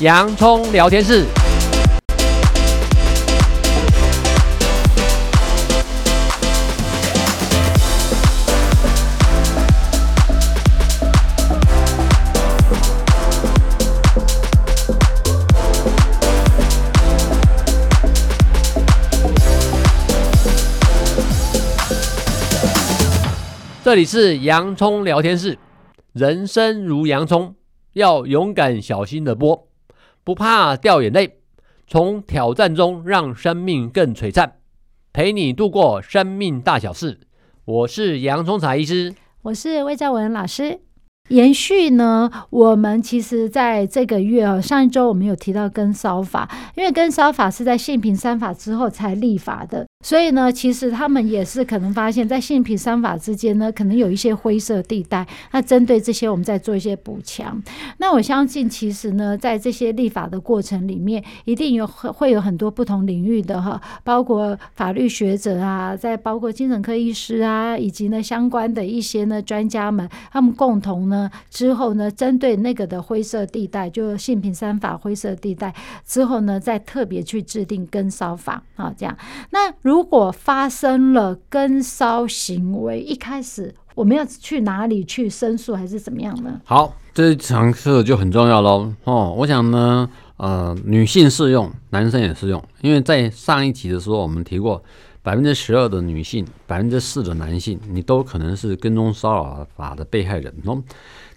洋葱聊天室。这里是洋葱聊天室，人生如洋葱，要勇敢小心的剥，不怕掉眼泪，从挑战中让生命更璀璨，陪你度过生命大小事。我是杨聪才医师，我是魏兆文老师。延续呢，我们其实在这个月哦，上一周我们有提到根烧法，因为根烧法是在性平三法之后才立法的，所以呢，其实他们也是可能发现，在性平三法之间呢，可能有一些灰色地带。那针对这些，我们再做一些补强。那我相信，其实呢，在这些立法的过程里面，一定有会有很多不同领域的哈，包括法律学者啊，再包括精神科医师啊，以及呢相关的一些呢专家们，他们共同呢。之后呢，针对那个的灰色地带，就性平三法灰色地带之后呢，再特别去制定跟骚法啊，这样。那如果发生了跟骚行为，一开始我们要去哪里去申诉，还是怎么样呢？好，这一堂课就很重要喽。哦，我想呢，呃，女性适用，男生也适用，因为在上一集的时候我们提过。百分之十二的女性，百分之四的男性，你都可能是跟踪骚扰法的被害人哦。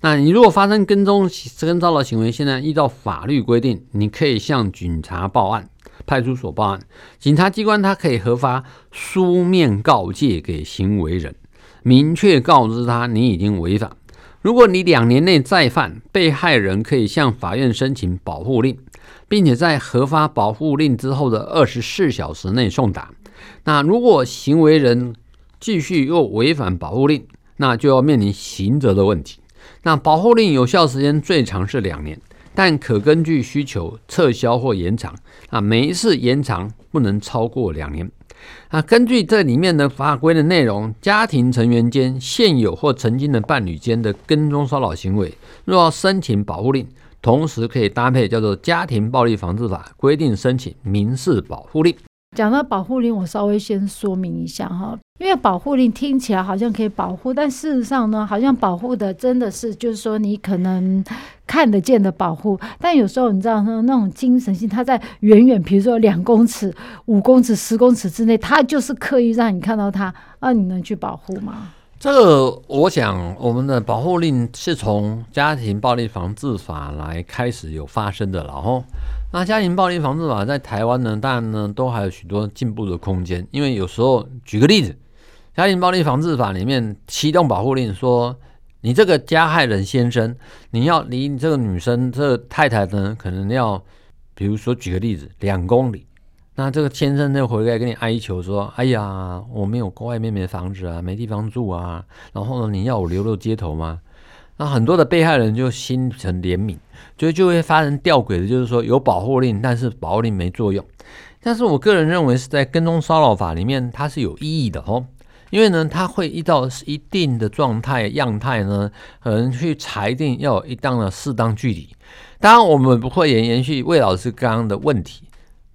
那你如果发生跟踪跟骚扰行为，现在依照法律规定，你可以向警察报案，派出所报案，警察机关他可以核发书面告诫给行为人，明确告知他你已经违法。如果你两年内再犯，被害人可以向法院申请保护令，并且在核发保护令之后的二十四小时内送达。那如果行为人继续又违反保护令，那就要面临刑责的问题。那保护令有效时间最长是两年，但可根据需求撤销或延长。啊，每一次延长不能超过两年。啊，根据这里面的法规的内容，家庭成员间现有或曾经的伴侣间的跟踪骚扰行为，若要申请保护令，同时可以搭配叫做《家庭暴力防治法》规定申请民事保护令。讲到保护令，我稍微先说明一下哈，因为保护令听起来好像可以保护，但事实上呢，好像保护的真的是就是说你可能看得见的保护，但有时候你知道那种精神性，它在远远，比如说两公尺、五公尺、十公尺之内，它就是刻意让你看到它，那你能去保护吗？这个我想，我们的保护令是从家庭暴力防治法来开始有发生的，然后。那家庭暴力防治法在台湾呢，当然呢都还有许多进步的空间。因为有时候，举个例子，家庭暴力防治法里面启动保护令，说你这个加害人先生，你要离你这个女生这个太太呢，可能要，比如说举个例子，两公里。那这个先生就回来跟你哀求说：“哎呀，我没有外面没房子啊，没地方住啊，然后呢，你要我流落街头吗？”那很多的被害人就心存怜悯，就就会发生吊诡的，就是说有保护令，但是保护令没作用。但是我个人认为是在跟踪骚扰法里面，它是有意义的哦，因为呢，它会依照一定的状态样态呢，可能去裁定要有一定的适当距离。当然，我们不会延延续魏老师刚刚的问题。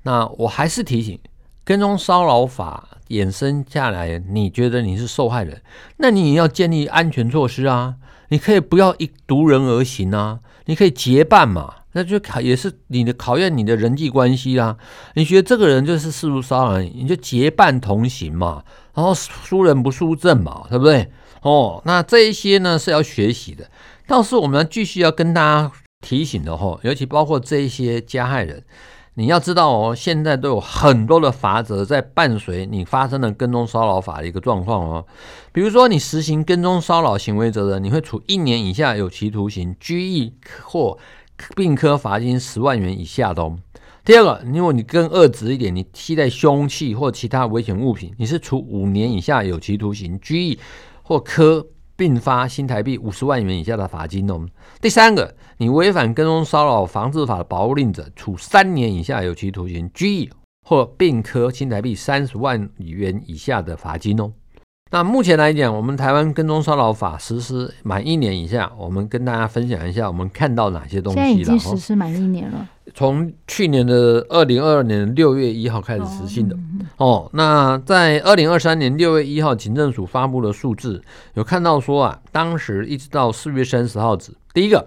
那我还是提醒，跟踪骚扰法衍生下来，你觉得你是受害人，那你也要建立安全措施啊。你可以不要一独人而行啊，你可以结伴嘛，那就考也是你的考验你的人际关系啦。你觉得这个人就是识路骚扰你，你就结伴同行嘛，然后输人不输阵嘛，对不对？哦，那这一些呢是要学习的，倒是我们要继续要跟大家提醒的吼，尤其包括这一些加害人。你要知道哦，现在都有很多的罚则在伴随你发生的跟踪骚扰法的一个状况哦。比如说，你实行跟踪骚扰行为责任，你会处一年以下有期徒刑、拘役或并科罚金十万元以下的哦。第二个，如果你更恶质一点，你携带凶器或其他危险物品，你是处五年以下有期徒刑、拘役或科。并发新台币五十万元以下的罚金哦。第三个，你违反跟踪骚扰防治法的保护令者，处三年以下有期徒刑、拘役或并科新台币三十万元以下的罚金哦。那目前来讲，我们台湾跟踪骚扰法实施满一年以下，我们跟大家分享一下，我们看到哪些东西了。现在已经实施满一年了，从去年的二零二二年六月一号开始实行的。哦，嗯、哦，那在二零二三年六月一号，警政署发布的数字有看到说啊，当时一直到四月三十号止，第一个。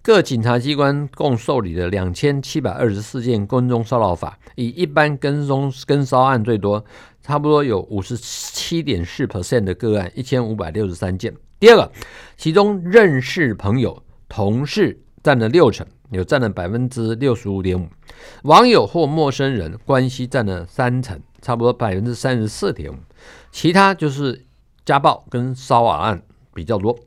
各警察机关共受理了两千七百二十四件跟踪骚扰法，以一般跟踪跟骚案最多，差不多有五十七点四 percent 的个案，一千五百六十三件。第二个，其中认识朋友、同事占了六成，有占了百分之六十五点五；网友或陌生人关系占了三成，差不多百分之三十四点五。其他就是家暴跟骚扰案比较多。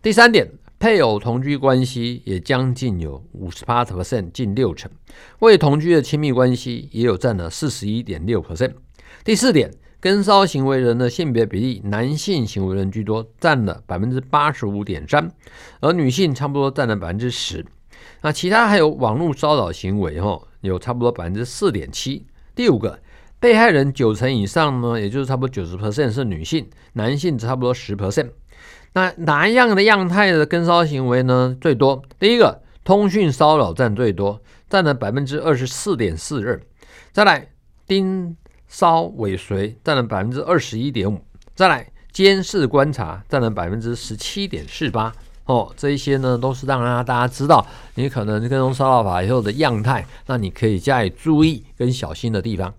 第三点。配偶同居关系也将近有五十八 percent，近六成；未同居的亲密关系也有占了四十一点六 percent。第四点，跟骚行为人的性别比例，男性行为人居多，占了百分之八十五点三，而女性差不多占了百分之十。那其他还有网络骚扰行为，吼，有差不多百分之四点七。第五个，被害人九成以上呢，也就是差不多九十 percent 是女性，男性差不多十 percent。那哪一样的样态的跟骚行为呢？最多，第一个通讯骚扰占最多，占了百分之二十四点四二。再来盯骚尾随占了百分之二十一点五。再来监视观察占了百分之十七点四八。哦，这一些呢都是让大家知道你可能跟踪骚扰法以后的样态，那你可以加以注意跟小心的地方。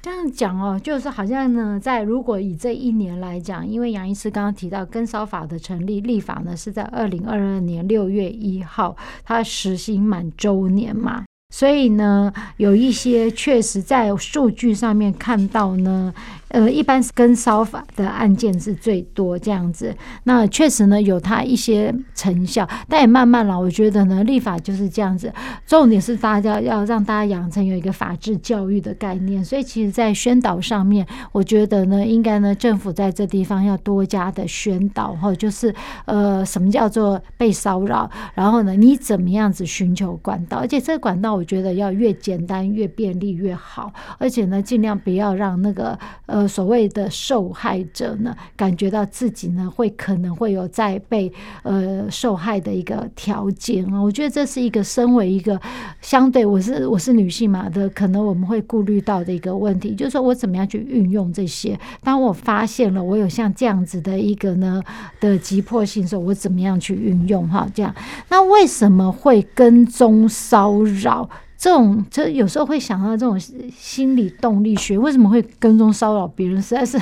这样讲哦，就是好像呢，在如果以这一年来讲，因为杨医师刚刚提到跟骚法的成立立法呢，是在二零二二年六月一号，它实行满周年嘛，所以呢，有一些确实在数据上面看到呢。呃，一般是跟骚法的案件是最多这样子，那确实呢有它一些成效，但也慢慢了。我觉得呢，立法就是这样子，重点是大家要让大家养成有一个法治教育的概念。所以，其实，在宣导上面，我觉得呢，应该呢，政府在这地方要多加的宣导，或就是呃，什么叫做被骚扰，然后呢，你怎么样子寻求管道，而且这个管道我觉得要越简单越便利越好，而且呢，尽量不要让那个呃。所谓的受害者呢，感觉到自己呢会可能会有在被呃受害的一个条件啊，我觉得这是一个身为一个相对我是我是女性嘛的，可能我们会顾虑到的一个问题，就是说我怎么样去运用这些？当我发现了我有像这样子的一个呢的急迫性时候，我怎么样去运用？哈，这样，那为什么会跟踪骚扰？这种，这有时候会想到这种心理动力学，为什么会跟踪骚扰别人？实在是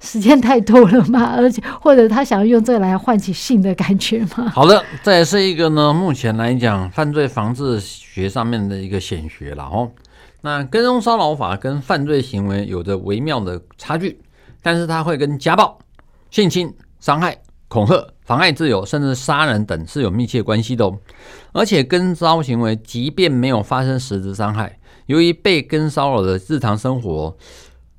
时间太多了嘛，而且或者他想要用这个来唤起性的感觉嘛。好的，这也是一个呢，目前来讲犯罪防治学上面的一个显学了哦。那跟踪骚扰法跟犯罪行为有着微妙的差距，但是它会跟家暴、性侵、伤害。恐吓、妨碍自由，甚至杀人等是有密切关系的哦。而且跟骚行为，即便没有发生实质伤害，由于被跟骚扰的日常生活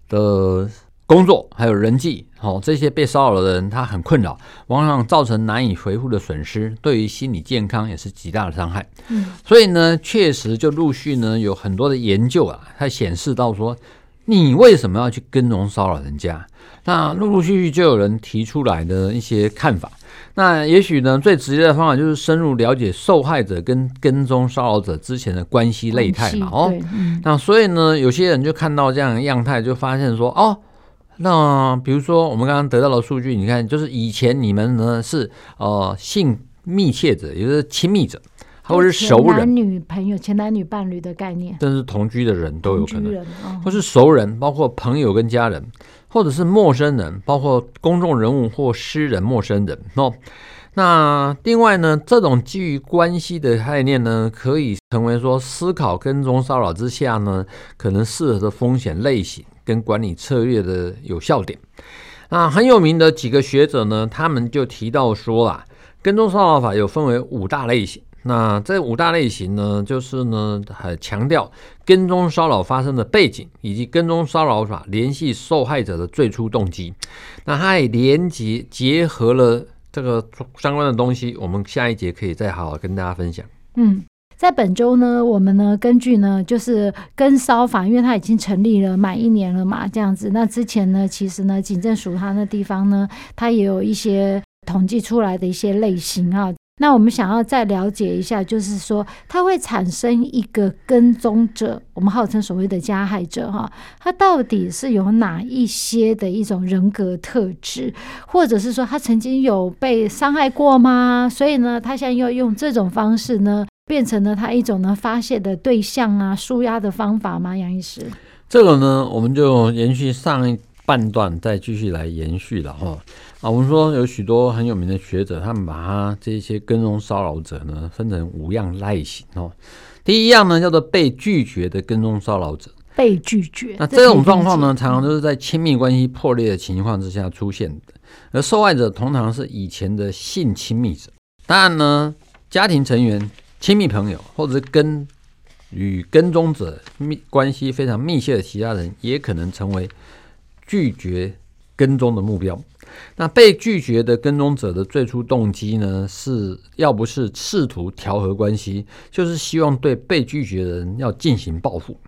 的工作还有人际，哦，这些被骚扰的人他很困扰，往往造成难以回复的损失，对于心理健康也是极大的伤害。嗯，所以呢，确实就陆续呢有很多的研究啊，它显示到说。你为什么要去跟踪骚扰人家？那陆陆续续就有人提出来的一些看法。那也许呢，最直接的方法就是深入了解受害者跟跟踪骚扰者之前的关系类态嘛。哦，那所以呢，有些人就看到这样的样态，就发现说，哦，那比如说我们刚刚得到的数据，你看，就是以前你们呢是呃性密切者，也就是亲密者。或是熟人、男女朋友、前男女伴侣的概念，甚至同居的人都有可能，或是熟人，包括朋友跟家人，或者是陌生人，包括公众人物或诗人陌生人哦。那另外呢，这种基于关系的概念呢，可以成为说思考跟踪骚扰之下呢，可能适合的风险类型跟管理策略的有效点。那很有名的几个学者呢，他们就提到说啦，跟踪骚扰法有分为五大类型。那这五大类型呢，就是呢，还强调跟踪骚扰发生的背景，以及跟踪骚扰法联系受害者的最初动机。那它也连接结合了这个相关的东西，我们下一节可以再好好跟大家分享。嗯。在本周呢，我们呢根据呢就是跟骚法，因为它已经成立了满一年了嘛，这样子。那之前呢，其实呢，警政署它那地方呢，它也有一些统计出来的一些类型啊。那我们想要再了解一下，就是说它会产生一个跟踪者，我们号称所谓的加害者哈，他到底是有哪一些的一种人格特质，或者是说他曾经有被伤害过吗？所以呢，他现在要用这种方式呢，变成了他一种呢发泄的对象啊，舒压的方法吗？杨医师，这个呢，我们就延续上一半段，再继续来延续了哈。啊，我们说有许多很有名的学者，他们把他这些跟踪骚扰者呢，分成五样类型哦。第一样呢，叫做被拒绝的跟踪骚扰者。被拒绝。那这种状况呢，常常都是在亲密关系破裂的情况之下出现的，而受害者通常是以前的性亲密者。当然呢，家庭成员、亲密朋友，或者是跟与跟踪者密关系非常密切的其他人，也可能成为拒绝跟踪的目标。那被拒绝的跟踪者的最初动机呢，是要不是试图调和关系，就是希望对被拒绝的人要进行报复。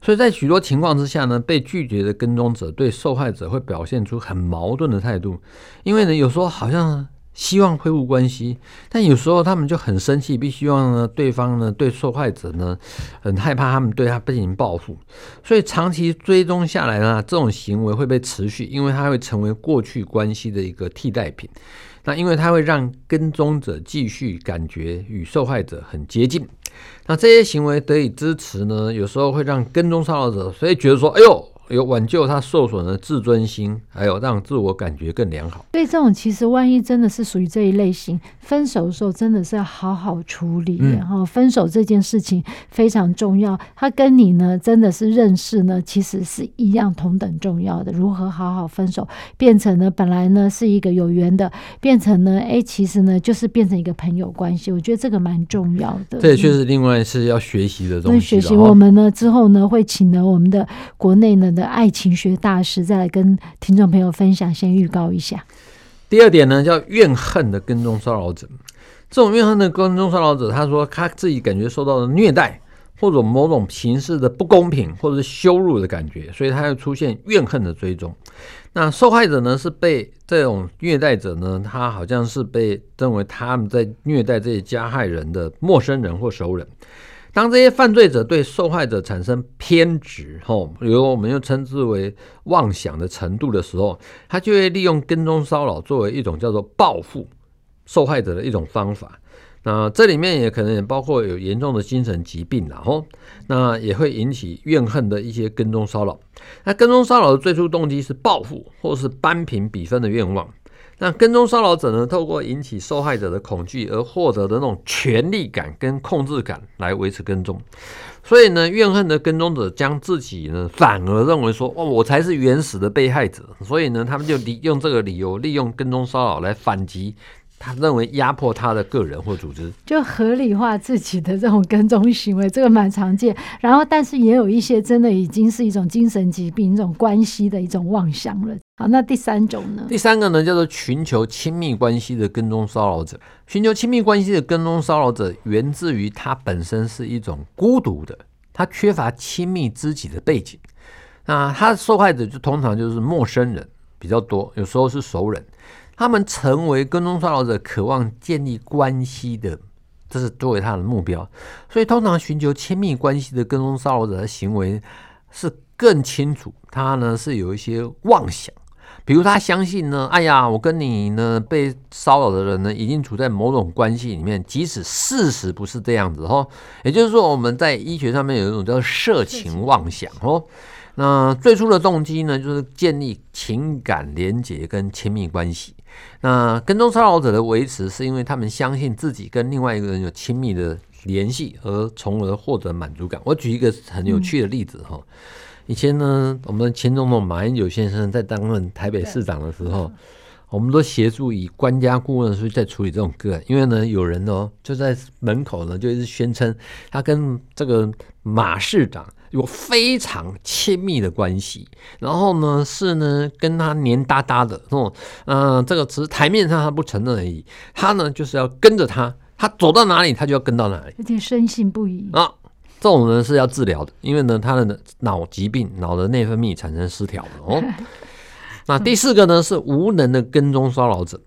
所以在许多情况之下呢，被拒绝的跟踪者对受害者会表现出很矛盾的态度，因为呢，有时候好像。希望恢复关系，但有时候他们就很生气，必须希望呢对方呢对受害者呢很害怕，他们对他进行报复，所以长期追踪下来呢，这种行为会被持续，因为它会成为过去关系的一个替代品。那因为它会让跟踪者继续感觉与受害者很接近，那这些行为得以支持呢，有时候会让跟踪骚扰者所以觉得说，哎呦。有挽救他受损的自尊心，还有让自我感觉更良好。对，这种其实万一真的是属于这一类型，分手的时候真的是要好好处理。然后、嗯、分手这件事情非常重要，他跟你呢真的是认识呢，其实是一样同等重要的。如何好好分手，变成呢本来呢是一个有缘的，变成呢哎其实呢就是变成一个朋友关系。我觉得这个蛮重要的。这也确实另外是要学习的东西。学习我们呢之后呢会请了我们的国内呢的。爱情学大师再来跟听众朋友分享，先预告一下。第二点呢，叫怨恨的跟踪骚扰者。这种怨恨的跟踪骚扰者，他说他自己感觉受到了虐待，或者某种形式的不公平，或者是羞辱的感觉，所以他又出现怨恨的追踪。那受害者呢，是被这种虐待者呢，他好像是被认为他们在虐待这些加害人的陌生人或熟人。当这些犯罪者对受害者产生偏执，吼，比如我们又称之为妄想的程度的时候，他就会利用跟踪骚扰作为一种叫做报复受害者的一种方法。那这里面也可能也包括有严重的精神疾病，然后那也会引起怨恨的一些跟踪骚扰。那跟踪骚扰的最初动机是报复或是扳平比分的愿望。那跟踪骚扰者呢，透过引起受害者的恐惧而获得的那种权力感跟控制感来维持跟踪，所以呢，怨恨的跟踪者将自己呢，反而认为说，哦，我才是原始的被害者，所以呢，他们就利用这个理由，利用跟踪骚扰来反击。他认为压迫他的个人或组织，就合理化自己的这种跟踪行为，这个蛮常见。然后，但是也有一些真的已经是一种精神疾病，一种关系的一种妄想了。好，那第三种呢？第三个呢，叫做寻求亲密关系的跟踪骚扰者。寻求亲密关系的跟踪骚扰者，源自于他本身是一种孤独的，他缺乏亲密知己的背景。那他受害者就通常就是陌生人比较多，有时候是熟人。他们成为跟踪骚扰者，渴望建立关系的，这是作为他的目标。所以，通常寻求亲密关系的跟踪骚扰者的行为是更清楚。他呢是有一些妄想，比如他相信呢，哎呀，我跟你呢被骚扰的人呢已经处在某种关系里面，即使事实不是这样子哦。也就是说，我们在医学上面有一种叫色情妄想哦。那最初的动机呢，就是建立情感连结跟亲密关系。那跟踪骚扰者的维持，是因为他们相信自己跟另外一个人有亲密的联系，而从而获得满足感。我举一个很有趣的例子哈，以前呢，我们前总统马英九先生在担任台北市长的时候，我们都协助以官家顾问，所以在处理这种个案。因为呢，有人哦就在门口呢就一直宣称他跟这个马市长。有非常亲密的关系，然后呢是呢跟他黏哒哒的，哦，嗯，这个只是台面上他不承认而已，他呢就是要跟着他。他走到哪里他就要跟到哪里，而且深信不疑啊。这种人是要治疗的，因为呢，他的脑疾病、脑的内分泌产生失调了哦。那第四个呢是无能的跟踪骚扰者。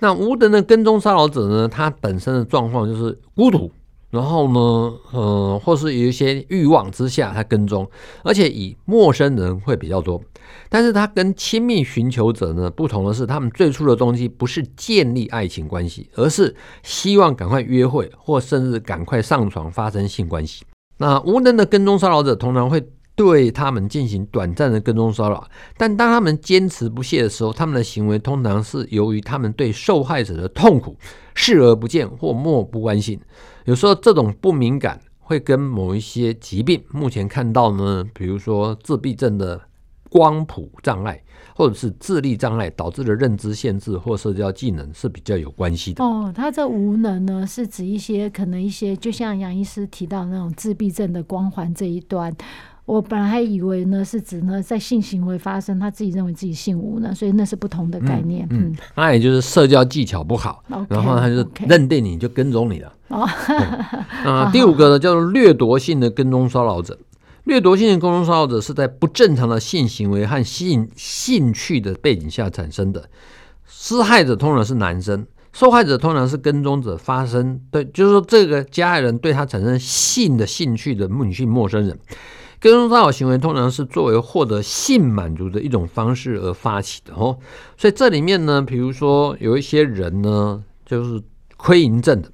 那无能的跟踪骚扰者呢，他本身的状况就是孤独，然后呢，呃，或是有一些欲望之下他跟踪，而且以陌生人会比较多。但是他跟亲密寻求者呢不同的是，他们最初的动机不是建立爱情关系，而是希望赶快约会，或甚至赶快上床发生性关系。那无能的跟踪骚扰者通常会对他们进行短暂的跟踪骚扰，但当他们坚持不懈的时候，他们的行为通常是由于他们对受害者的痛苦视而不见或漠不关心。有时候这种不敏感会跟某一些疾病，目前看到呢，比如说自闭症的光谱障碍，或者是智力障碍导致的认知限制或社交技能是比较有关系的。哦，他这无能呢，是指一些可能一些，就像杨医师提到那种自闭症的光环这一端。我本来还以为呢，是指呢，在性行为发生，他自己认为自己性无能，所以那是不同的概念。嗯，那、嗯、也就是社交技巧不好，okay, 然后他就认定你就跟踪你了。哦，啊，第五个呢叫做掠夺性的跟踪骚扰者。掠夺性的跟踪骚扰者是在不正常的性行为和性兴趣的背景下产生的。施害者通常是男生，受害者通常是跟踪者。发生对，就是说这个加害人对他产生性的兴趣的女性陌生人。跟踪骚扰行为通常是作为获得性满足的一种方式而发起的哦，所以这里面呢，比如说有一些人呢，就是窥淫症的，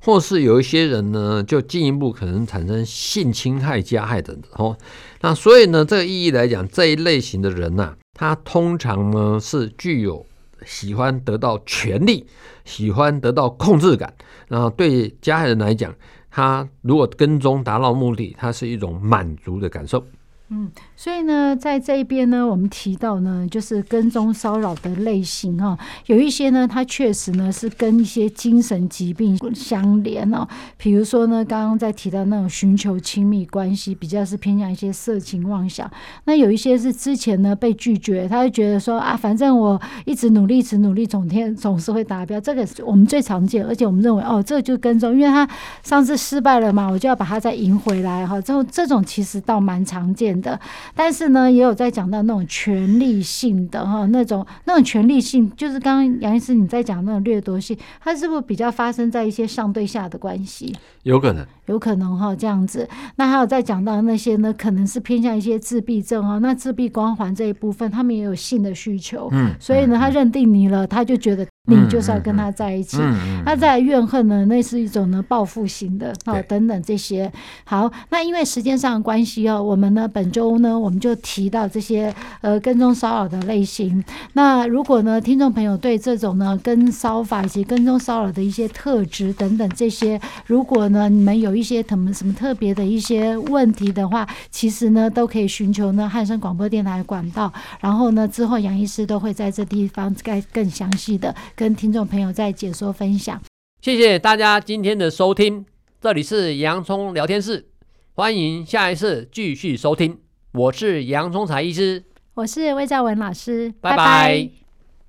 或是有一些人呢，就进一步可能产生性侵害加害等等哦。那所以呢，这个意义来讲，这一类型的人呐、啊，他通常呢是具有喜欢得到权力、喜欢得到控制感，然后对加害人来讲。他如果跟踪达到目的，他是一种满足的感受。嗯，所以呢，在这一边呢，我们提到呢，就是跟踪骚扰的类型哈，有一些呢，它确实呢是跟一些精神疾病相连哦。比如说呢，刚刚在提到那种寻求亲密关系，比较是偏向一些色情妄想。那有一些是之前呢被拒绝，他就觉得说啊，反正我一直努力，一直努力，总天总是会达标。这个我们最常见，而且我们认为哦，这个就跟踪，因为他上次失败了嘛，我就要把他再赢回来哈。这种这种其实倒蛮常见的。的，但是呢，也有在讲到那种权力性的哈，那种那种权力性，就是刚刚杨医师你在讲那种掠夺性，它是不是比较发生在一些上对下的关系？有可能，有可能哈，这样子。那还有在讲到那些呢，可能是偏向一些自闭症啊，那自闭光环这一部分，他们也有性的需求，嗯，所以呢，他认定你了，他就觉得。你就是要跟他在一起，那在怨恨呢，那是一种呢报复型的啊，等等这些。好，那因为时间上的关系哦，我们呢本周呢我们就提到这些呃跟踪骚扰的类型。那如果呢听众朋友对这种呢跟骚法以及跟踪骚扰的一些特质等等这些，如果呢你们有一些什么什么特别的一些问题的话，其实呢都可以寻求呢汉声广播电台管道，然后呢之后杨医师都会在这地方该更详细的。跟听众朋友在解说分享，谢谢大家今天的收听，这里是洋葱聊天室，欢迎下一次继续收听，我是洋葱才医师，我是魏兆文老师，拜拜。拜拜。